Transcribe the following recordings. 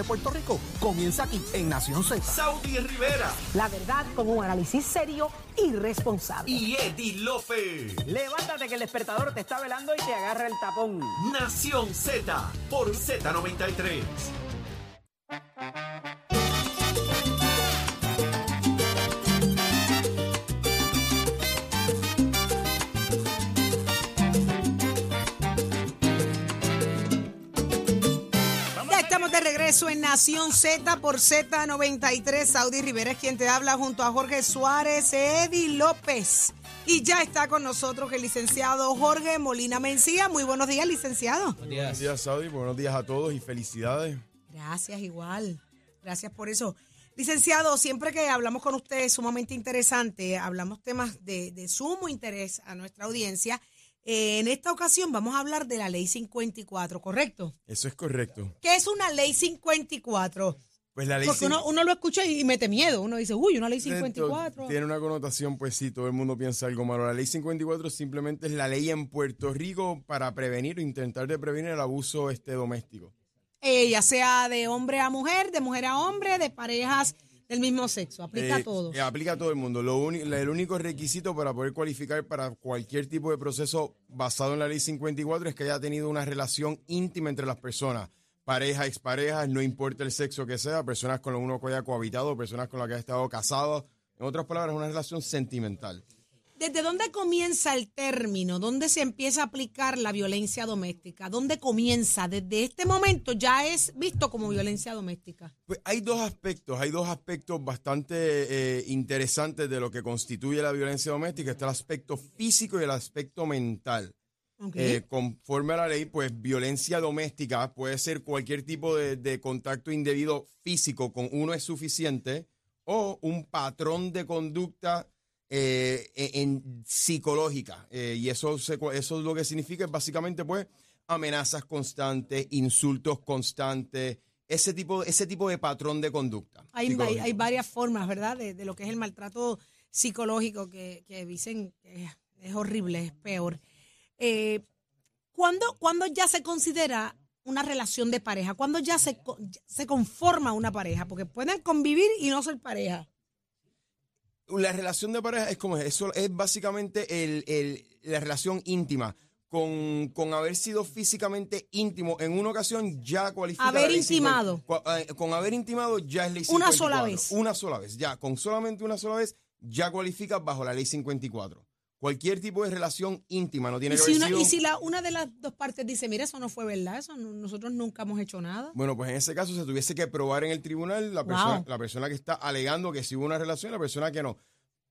de Puerto Rico comienza aquí en Nación Z. Saudi Rivera La verdad con un análisis serio y responsable. y Eddie Lofe. Levántate que el despertador te está velando y te agarra el tapón. Nación Z por Z93. De regreso en Nación Z por Z93. Saudi Rivera es quien te habla junto a Jorge Suárez, Eddie López. Y ya está con nosotros el licenciado Jorge Molina Mencía. Muy buenos días, licenciado. Buenos días, Saudi. Buenos días a todos y felicidades. Gracias, igual. Gracias por eso. Licenciado, siempre que hablamos con usted es sumamente interesante, hablamos temas de, de sumo interés a nuestra audiencia. Eh, en esta ocasión vamos a hablar de la ley 54, ¿correcto? Eso es correcto. ¿Qué es una ley 54? Pues la ley Porque uno, uno lo escucha y mete miedo. Uno dice, uy, una ley 54. tiene una connotación, pues sí, todo el mundo piensa algo malo. La ley 54 simplemente es la ley en Puerto Rico para prevenir o intentar de prevenir el abuso este doméstico. Eh, ya sea de hombre a mujer, de mujer a hombre, de parejas del mismo sexo. Aplica a Eh, todos. eh, aplica a todo el mundo. Lo el único requisito para poder cualificar para cualquier tipo de proceso basado en la ley 54 es que haya tenido una relación íntima entre las personas. Pareja, exparejas, no importa el sexo que sea, personas con las que uno haya cohabitado, personas con las que haya estado casado. En otras palabras, una relación sentimental. ¿Desde dónde comienza el término? ¿Dónde se empieza a aplicar la violencia doméstica? ¿Dónde comienza? Desde este momento ya es visto como violencia doméstica. Pues hay dos aspectos, hay dos aspectos bastante eh, interesantes de lo que constituye la violencia doméstica. Está el aspecto físico y el aspecto mental. Eh, conforme a la ley, pues violencia doméstica puede ser cualquier tipo de, de contacto indebido físico con uno es suficiente o un patrón de conducta eh, en, en psicológica. Eh, y eso, se- eso es lo que significa es básicamente pues amenazas constantes, insultos constantes, ese tipo, ese tipo de patrón de conducta. Hay, hay, varias formas, ¿verdad? De, de lo que es el maltrato psicológico que, que dicen que es, horrible, es peor. Eh, ¿cuándo, cuándo ya se considera una relación de pareja? ¿Cuándo ya se, se conforma una pareja? Porque pueden convivir y no ser pareja. La relación de pareja es como es, eso es básicamente el, el- la relación íntima. Con, con haber sido físicamente íntimo en una ocasión ya cualifica. Haber intimado. 50. Cua- eh, Con, haber intimado ya es ley Una 54. sola vez. Una sola vez, ya. Con solamente una sola vez ya cualifica bajo la ley 54. Cualquier tipo de relación íntima no tiene Y que si, haber una, sido- y si la, una de las dos partes dice, mira, eso no fue verdad, eso no- nosotros nunca hemos hecho nada. Bueno, pues en ese caso se tuviese que probar en el tribunal la persona, Wow. la persona que está alegando que sí hubo una relación y la persona que no.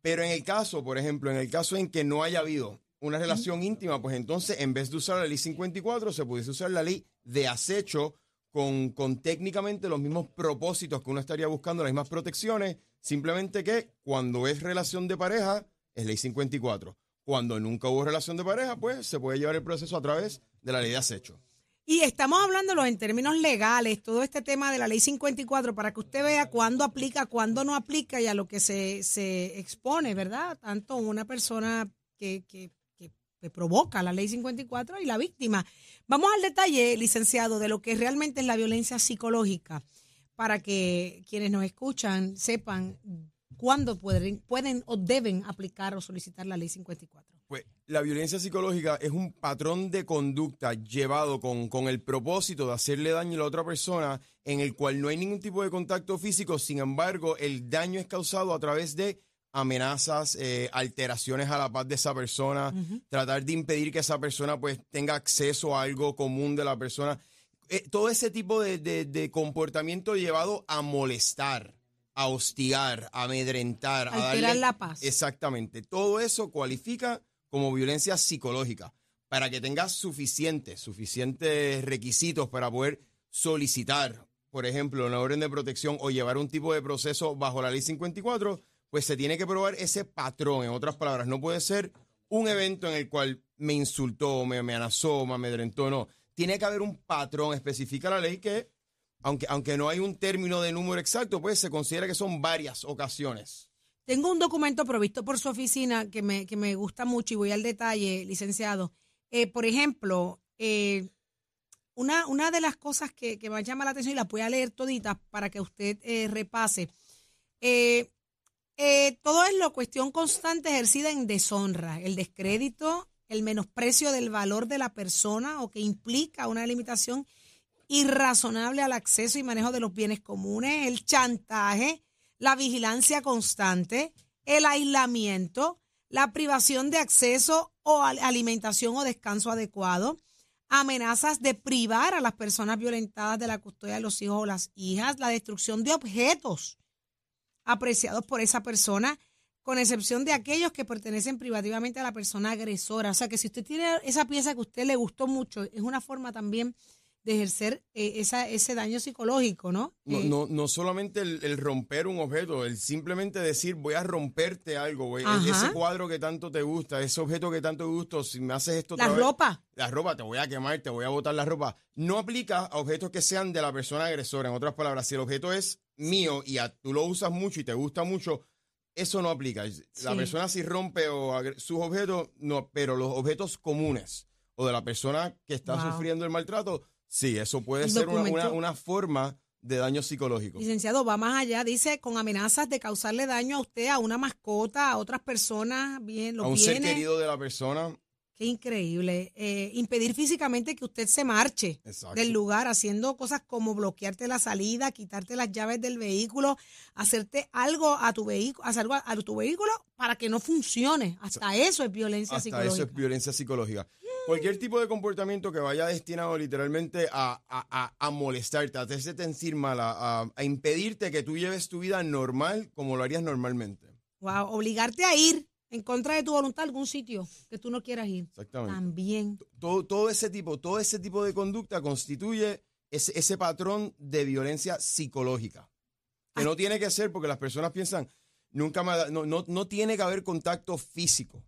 Pero en el caso, por ejemplo, en el caso en que no haya habido una relación íntima, pues entonces en vez de usar la ley 54 se pudiese usar la ley de acecho con, con técnicamente los mismos propósitos que uno estaría buscando, las mismas protecciones, simplemente que cuando es relación de pareja es ley 54. Cuando nunca hubo relación de pareja, pues se puede llevar el proceso a través de la ley de acecho. Y estamos hablándolo en términos legales, todo este tema de la ley 54, para que usted vea cuándo aplica, cuándo no aplica y a lo que se, se expone, ¿verdad? Tanto una persona que, que, que- que provoca la ley 54 y la víctima. Vamos al detalle, licenciado, de lo que realmente es la violencia psicológica, para que quienes nos escuchan sepan cuándo pueden, pueden o deben aplicar o solicitar la ley 54. Pues la violencia psicológica es un patrón de conducta llevado con, con el propósito de hacerle daño a la otra persona en el cual no hay ningún tipo de contacto físico, sin embargo el daño es causado a través de amenazas, eh, alteraciones a la paz de esa persona, tratar de impedir que esa persona pues tenga acceso a algo común de la persona. Eh, todo ese tipo de, de- de comportamiento llevado a molestar, a hostigar, a amedrentar, a darle- la paz. Exactamente. Todo eso cualifica como violencia psicológica para que tengas suficientes, suficientes requisitos para poder solicitar, por ejemplo, una orden de protección o llevar un tipo de proceso bajo la ley 54, pues se tiene que probar ese patrón. En otras palabras, no puede ser un evento en el cual me insultó, me amenazó, me amedrentó, no. Tiene que haber un patrón, especifica la ley que, aunque, aunque no hay un término de número exacto, pues se considera que son varias ocasiones. Tengo un documento provisto por su oficina que me, que me gusta mucho y voy al detalle, licenciado. Eh, por ejemplo, eh, una, una de las cosas que, que me llama la atención y la voy a leer toditas para que usted eh, repase. Todo es lo cuestión constante ejercida en deshonra, el descrédito, el menosprecio del valor de la persona o que implica una limitación irrazonable al acceso y manejo de los bienes comunes, el chantaje, la vigilancia constante, el aislamiento, la privación de acceso o al- alimentación o descanso adecuado, amenazas de privar a las personas violentadas de la custodia de los hijos o las hijas, la destrucción de objetos apreciados por esa persona, con excepción de aquellos que pertenecen privativamente a la persona agresora. O sea que si usted tiene esa pieza que a usted le gustó mucho, es una forma también de ejercer eh, esa, ese daño psicológico, ¿no? No, Eh, no, no solamente el, el romper un objeto, el simplemente decir voy a romperte algo, voy- Ajá. ese cuadro que tanto te gusta, ese objeto que tanto te gusta, si me haces esto la otra vez, ropa. la ropa, te voy a quemar, te voy a botar la ropa. No aplica a objetos que sean de la persona agresora. En otras palabras, si el objeto es mío y a- tú lo usas mucho y te gusta mucho, eso no aplica. La Sí. persona si rompe o sus objetos, no, pero los objetos comunes o de la persona que está Wow. sufriendo el maltrato, sí, eso puede El ser una, documento- una- una forma de daño psicológico. Licenciado, va más allá, dice, con amenazas de causarle daño a usted, a una mascota, a otras personas, bien, A los un ser querido de la persona, Qué increíble. Eh, impedir físicamente que usted se marche Exacto. del lugar, haciendo cosas como bloquearte la salida, quitarte las llaves del vehículo, hacerte algo a tu vehículo, hacer algo a, a tu vehículo para que no funcione. Hasta eso es violencia hasta psicológica. eso es violencia psicológica. Cualquier tipo de comportamiento que vaya destinado literalmente a, a- a- a molestarte, a hacerte sentir mal, a, impedirte que tú lleves tu vida normal como lo harías normalmente. Wow, obligarte a ir en contra de tu voluntad a algún sitio que tú no quieras ir. Exactamente. También. Todo, todo ese tipo, todo ese tipo de conducta constituye ese, ese patrón de violencia psicológica. Que no tiene que ser porque las personas piensan, nunca me no, no, no tiene que haber contacto físico.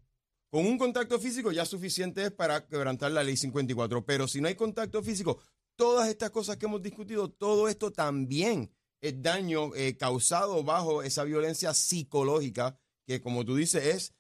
Con un contacto físico ya suficiente es para quebrantar la ley 54, pero si no hay contacto físico, todas estas cosas que hemos discutido, todo esto también es daño eh, causado bajo esa violencia psicológica que, como tú dices, es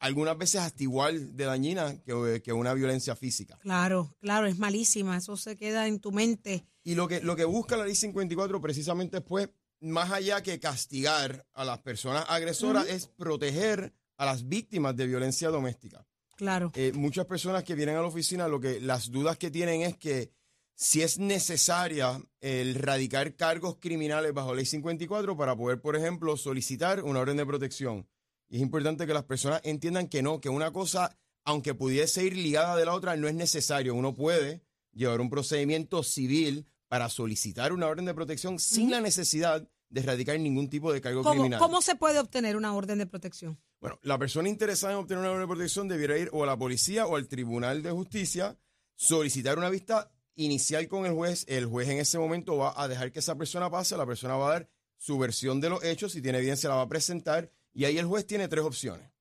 algunas veces hasta igual de dañina que, que una violencia física. Claro, claro, es malísima. Eso se queda en tu mente. Y lo que, lo que busca la ley 54 precisamente es, pues, más allá que castigar a las personas agresoras, es proteger a las víctimas de violencia doméstica. Claro. Eh, muchas personas que vienen a la oficina, lo que las dudas que tienen es que si es necesaria el radicar cargos criminales bajo ley 54 para poder, por ejemplo, solicitar una orden de protección. Y es importante que las personas entiendan que no, que una cosa, aunque pudiese ir ligada de la otra, no es necesario. Uno puede llevar un procedimiento civil para solicitar una orden de protección sin la necesidad de radicar ningún tipo de cargo ¿Cómo, criminal. ¿Cómo se puede obtener una orden de protección? Bueno, la persona interesada en obtener una orden de protección debiera ir o a la policía o al Tribunal de Justicia, solicitar una vista inicial con el juez. El juez en ese momento va a dejar que esa persona pase, la persona va a dar su versión de los hechos, si tiene evidencia la va a presentar y ahí el juez tiene tres opciones.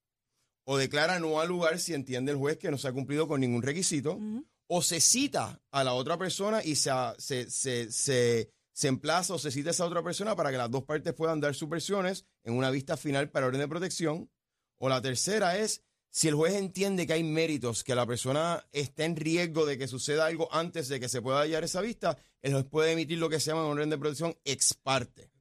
O declara no al lugar si entiende el juez que no se ha cumplido con ningún requisito, o se cita a la otra persona y se, se, se, se, se emplaza o se cita a esa otra persona para que las dos partes puedan dar sus versiones en una vista final para orden de protección. O la tercera es si el juez entiende que hay méritos, que la persona está en riesgo de que suceda algo antes de que se pueda hallar esa vista, el juez puede emitir lo que se llama una orden de protección ex parte,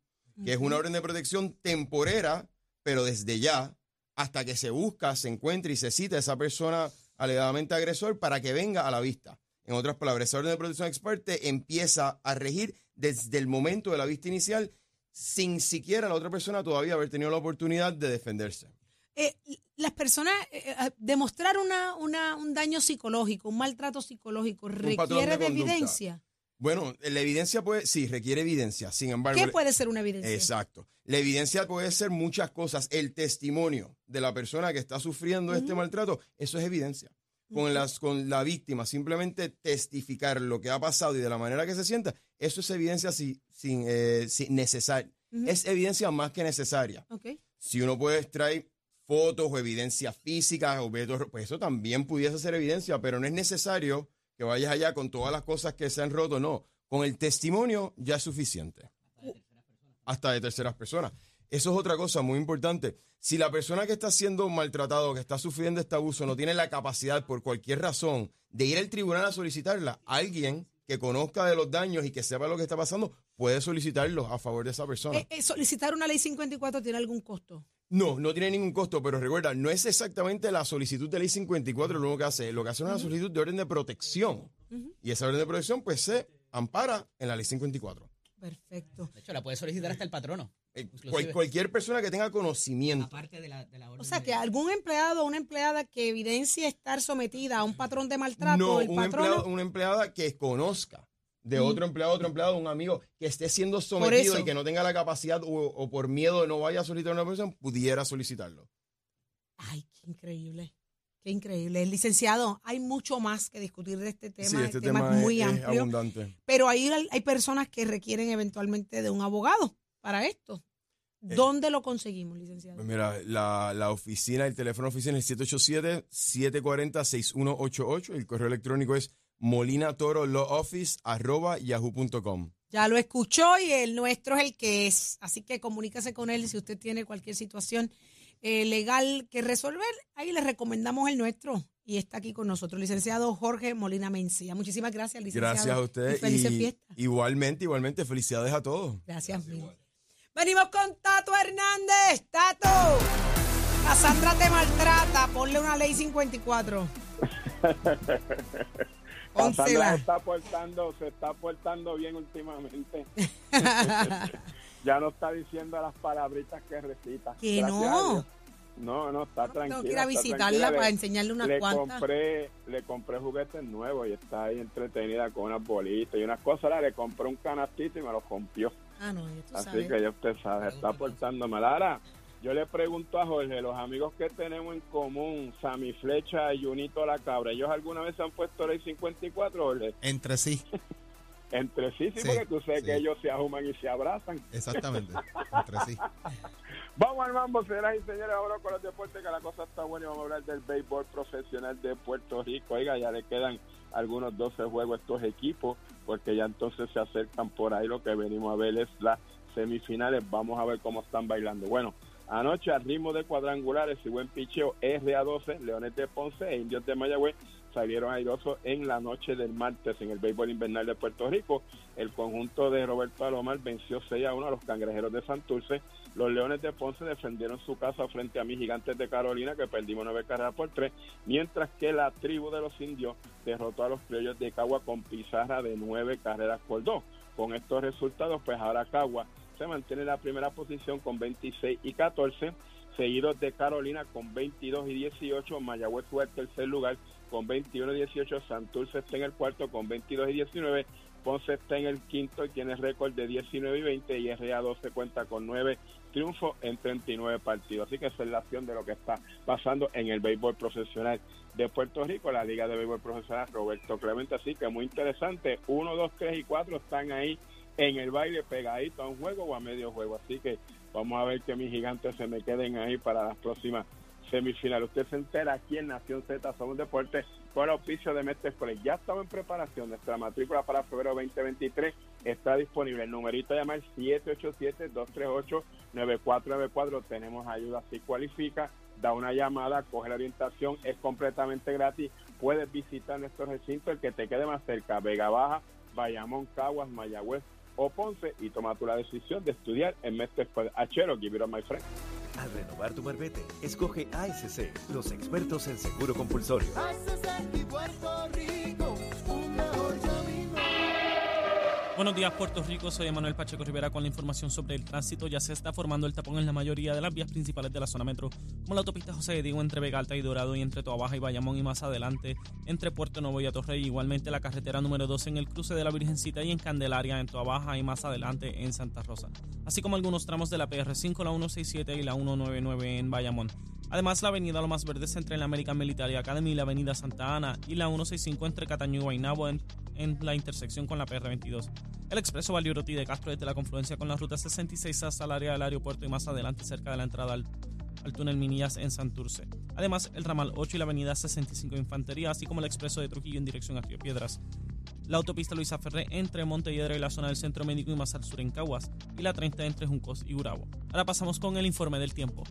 que es una orden de protección temporera, pero desde ya, hasta que se busca, se encuentre y se cita a esa persona alegadamente agresor para que venga a la vista. En otras palabras, esa orden de protección ex parte empieza a regir desde el momento de la vista inicial sin siquiera la otra persona todavía haber tenido la oportunidad de defenderse. Eh, las personas, eh, eh, demostrar una, una, un daño psicológico, un maltrato psicológico, requiere de evidencia. Bueno, la evidencia puede, sí, requiere evidencia. Sin embargo, ¿Qué puede ser una evidencia? Exacto. La evidencia puede ser muchas cosas. El testimonio de la persona que está sufriendo este maltrato, eso es evidencia. Con, las, con la víctima, simplemente testificar lo que ha pasado y de la manera que se sienta, eso es evidencia si, sin, eh, sin necesaria. Es evidencia más que necesaria. Si uno puede extraer fotos o evidencia física, objetos, pues eso también pudiese ser evidencia, pero no es necesario que vayas allá con todas las cosas que se han roto, no. Con el testimonio ya es suficiente. Hasta de terceras personas. Eso es otra cosa muy importante. Si la persona que está siendo maltratado, que está sufriendo este abuso, no tiene la capacidad por cualquier razón de ir al tribunal a solicitarla, alguien que conozca de los daños y que sepa lo que está pasando, puede solicitarlo a favor de esa persona. Eh, eh, solicitar una ley 54 tiene algún costo. No, no tiene ningún costo, pero recuerda, no es exactamente la solicitud de ley 54 lo único que hace. Lo que hace es una solicitud de orden de protección. Y esa orden de protección, pues, se ampara en la ley 54. Perfecto. De hecho, la puede solicitar hasta el patrono. Eh, cual- cualquier persona que tenga conocimiento. Aparte de la, de la orden. O sea, de- que algún empleado o una empleada que evidencie estar sometida a un patrón de maltrato, No, el un patrono... empleado, una empleada que conozca de otro empleado, otro empleado, un amigo que esté siendo sometido y que no tenga la capacidad o, o por miedo no vaya a solicitar una persona, pudiera solicitarlo. Ay, qué increíble. Qué increíble. Licenciado, hay mucho más que discutir de este tema. sí, este tema, tema, es muy es amplio. abundante. Pero hay, hay personas que requieren eventualmente de un abogado para esto. Eh. ¿Dónde lo conseguimos, licenciado? Pues mira, la, la oficina, el teléfono oficina es 787-740-6188. El correo electrónico es molinatorolawoffice.yahoo.com. Ya lo escuchó y el nuestro es el que es. Así que comuníquese con él si usted tiene cualquier situación eh, legal que resolver. Ahí le recomendamos el nuestro. Y está aquí con nosotros, licenciado Jorge Molina Mencía. Muchísimas gracias, licenciado. Gracias a Y ustedes. felices y fiestas. igualmente, igualmente, felicidades a todos. Gracias mil. Venimos con Tato Hernández. Tato. Cassandra te maltrata. Ponle una ley 54. Cassandra se está portando, se está portando bien últimamente. ya no está diciendo las palabritas que recita. Que no. No, no, está tranquila. Tengo que ir a está visitarla para Le- enseñarle unas le cuantas. compré, le compré juguetes nuevos y está ahí entretenida con unas bolitas y unas cosas. Ahora le compré un canastito y me lo rompió. Ah, no, ya tú Así sabes. que ya usted sabe, está portando mal. Yo le pregunto a Jorge, los amigos que tenemos en común, Sammy Flecha y Junito La Cabra, ¿ellos alguna vez se han puesto ley 54, Jorge? Entre sí, Entre sí, sí, Sí, porque tú sabes sí. que ellos se ajuman y se abrazan. exactamente. Entre sí. Vamos al mambo, señoras y señores, ahora con los deportes, que la cosa está buena y vamos a hablar del béisbol profesional de Puerto Rico. Oiga, ya le quedan algunos 12 juegos a estos equipos, porque ya entonces se acercan por ahí. Lo que venimos a ver es las semifinales. Vamos a ver cómo están bailando. Bueno, anoche al ritmo de cuadrangulares y buen picheo RA12, Leones de Ponce e Indios de Mayagüez salieron airosos en la noche del martes en el béisbol invernal de Puerto Rico. El conjunto de Roberto Alomar venció 6 a 1 a los cangrejeros de Santurce. Los Leones de Ponce defendieron su casa frente a mis gigantes de Carolina, que perdimos nueve carreras por tres, mientras que la tribu de los indios derrotó a los criollos de Cagua con pizarra de nueve carreras por dos. Con estos resultados, pues ahora Cagua se mantiene en la primera posición con 26 y 14, seguidos de Carolina con 22 y 18, Mayagüez fue el tercer lugar con 21 y 18, Santurce está en el cuarto con 22 y 19, Ponce está en el quinto y tiene récord de 19 y 20 y RA12 cuenta con 9 triunfos en 39 partidos. Así que esa es la acción de lo que está pasando en el béisbol profesional de Puerto Rico, la Liga de Béisbol Profesional Roberto Clemente. Así que muy interesante. 1, 2, 3 y 4 están ahí en el baile pegadito a un juego o a medio juego. Así que vamos a ver que mis gigantes se me queden ahí para las próximas semifinales. Usted se entera aquí en Nación Z Somos Deportes con el auspicio de Mestre Express. Ya estamos en preparación. Nuestra matrícula para febrero 2023 está disponible. El numerito a llamar 787-238-9494. Tenemos ayuda si cualifica. Da una llamada, coge la orientación, es completamente gratis. Puedes visitar nuestro recinto, el que te quede más cerca, Vega Baja, Bayamón, Caguas, Mayagüez o Ponce, y toma tú la decisión de estudiar en Mestre Express. Achero, give it up, my friend. Al renovar tu marbete, escoge ASC, los expertos en seguro compulsorio. Buenos días, Puerto Rico. Soy Emanuel Pacheco Rivera con la información sobre el tránsito. Ya se está formando el tapón en la mayoría de las vías principales de la zona metro, como la autopista José de Diego entre Vega Alta y Dorado y entre Toa Baja y Bayamón y más adelante entre Puerto Nuevo y Atorrey. Igualmente la carretera número 12 en el cruce de la Virgencita y en Candelaria en Toa Baja y más adelante en Santa Rosa. Así como algunos tramos de la PR5, la 167 y la 199 en Bayamón. Además, la avenida Lomas Verdes entre la American Military Academy y la avenida Santa Ana y la 165 entre Cataño y Guaynabo en, en la intersección con la PR22. El expreso Valdioroti de Castro desde la confluencia con la ruta 66 hasta el área del aeropuerto y más adelante cerca de la entrada al, al túnel Minillas en Santurce. Además, el ramal 8 y la avenida 65 Infantería, así como el expreso de Trujillo en dirección a Río Piedras. La autopista Luisa Ferré entre Montelledra y la zona del Centro Médico y más al sur en Caguas. Y la 30 entre Juncos y Urabo. Ahora pasamos con el informe del tiempo.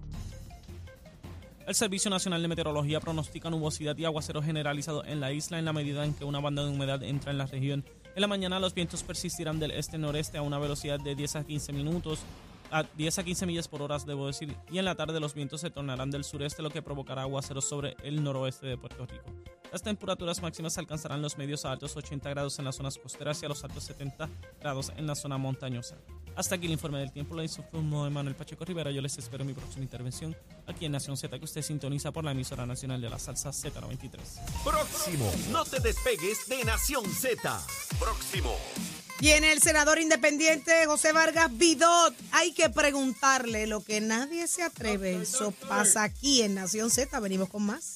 El Servicio Nacional de Meteorología pronostica nubosidad y aguacero generalizado en la isla en la medida en que una banda de humedad entra en la región En la mañana los vientos persistirán del este-noreste a una velocidad de 10 a 15 minutos a 10 a 15 millas por hora, debo decir, y en la tarde los vientos se tornarán del sureste, lo que provocará aguaceros sobre el noroeste de Puerto Rico. Las temperaturas máximas alcanzarán los medios a altos 80 grados en las zonas costeras y a los altos 70 grados en la zona montañosa. Hasta aquí el informe del tiempo, lo hizo Manuel Pacheco Rivera. Yo les espero en mi próxima intervención aquí en Nación Z, que usted sintoniza por la emisora nacional de la salsa Z93. Próximo. No te despegues de Nación Z. Próximo. Viene el senador independiente José Vargas Vidot. Hay que preguntarle lo que nadie se atreve. Eso pasa aquí en Nación Z. Venimos con más.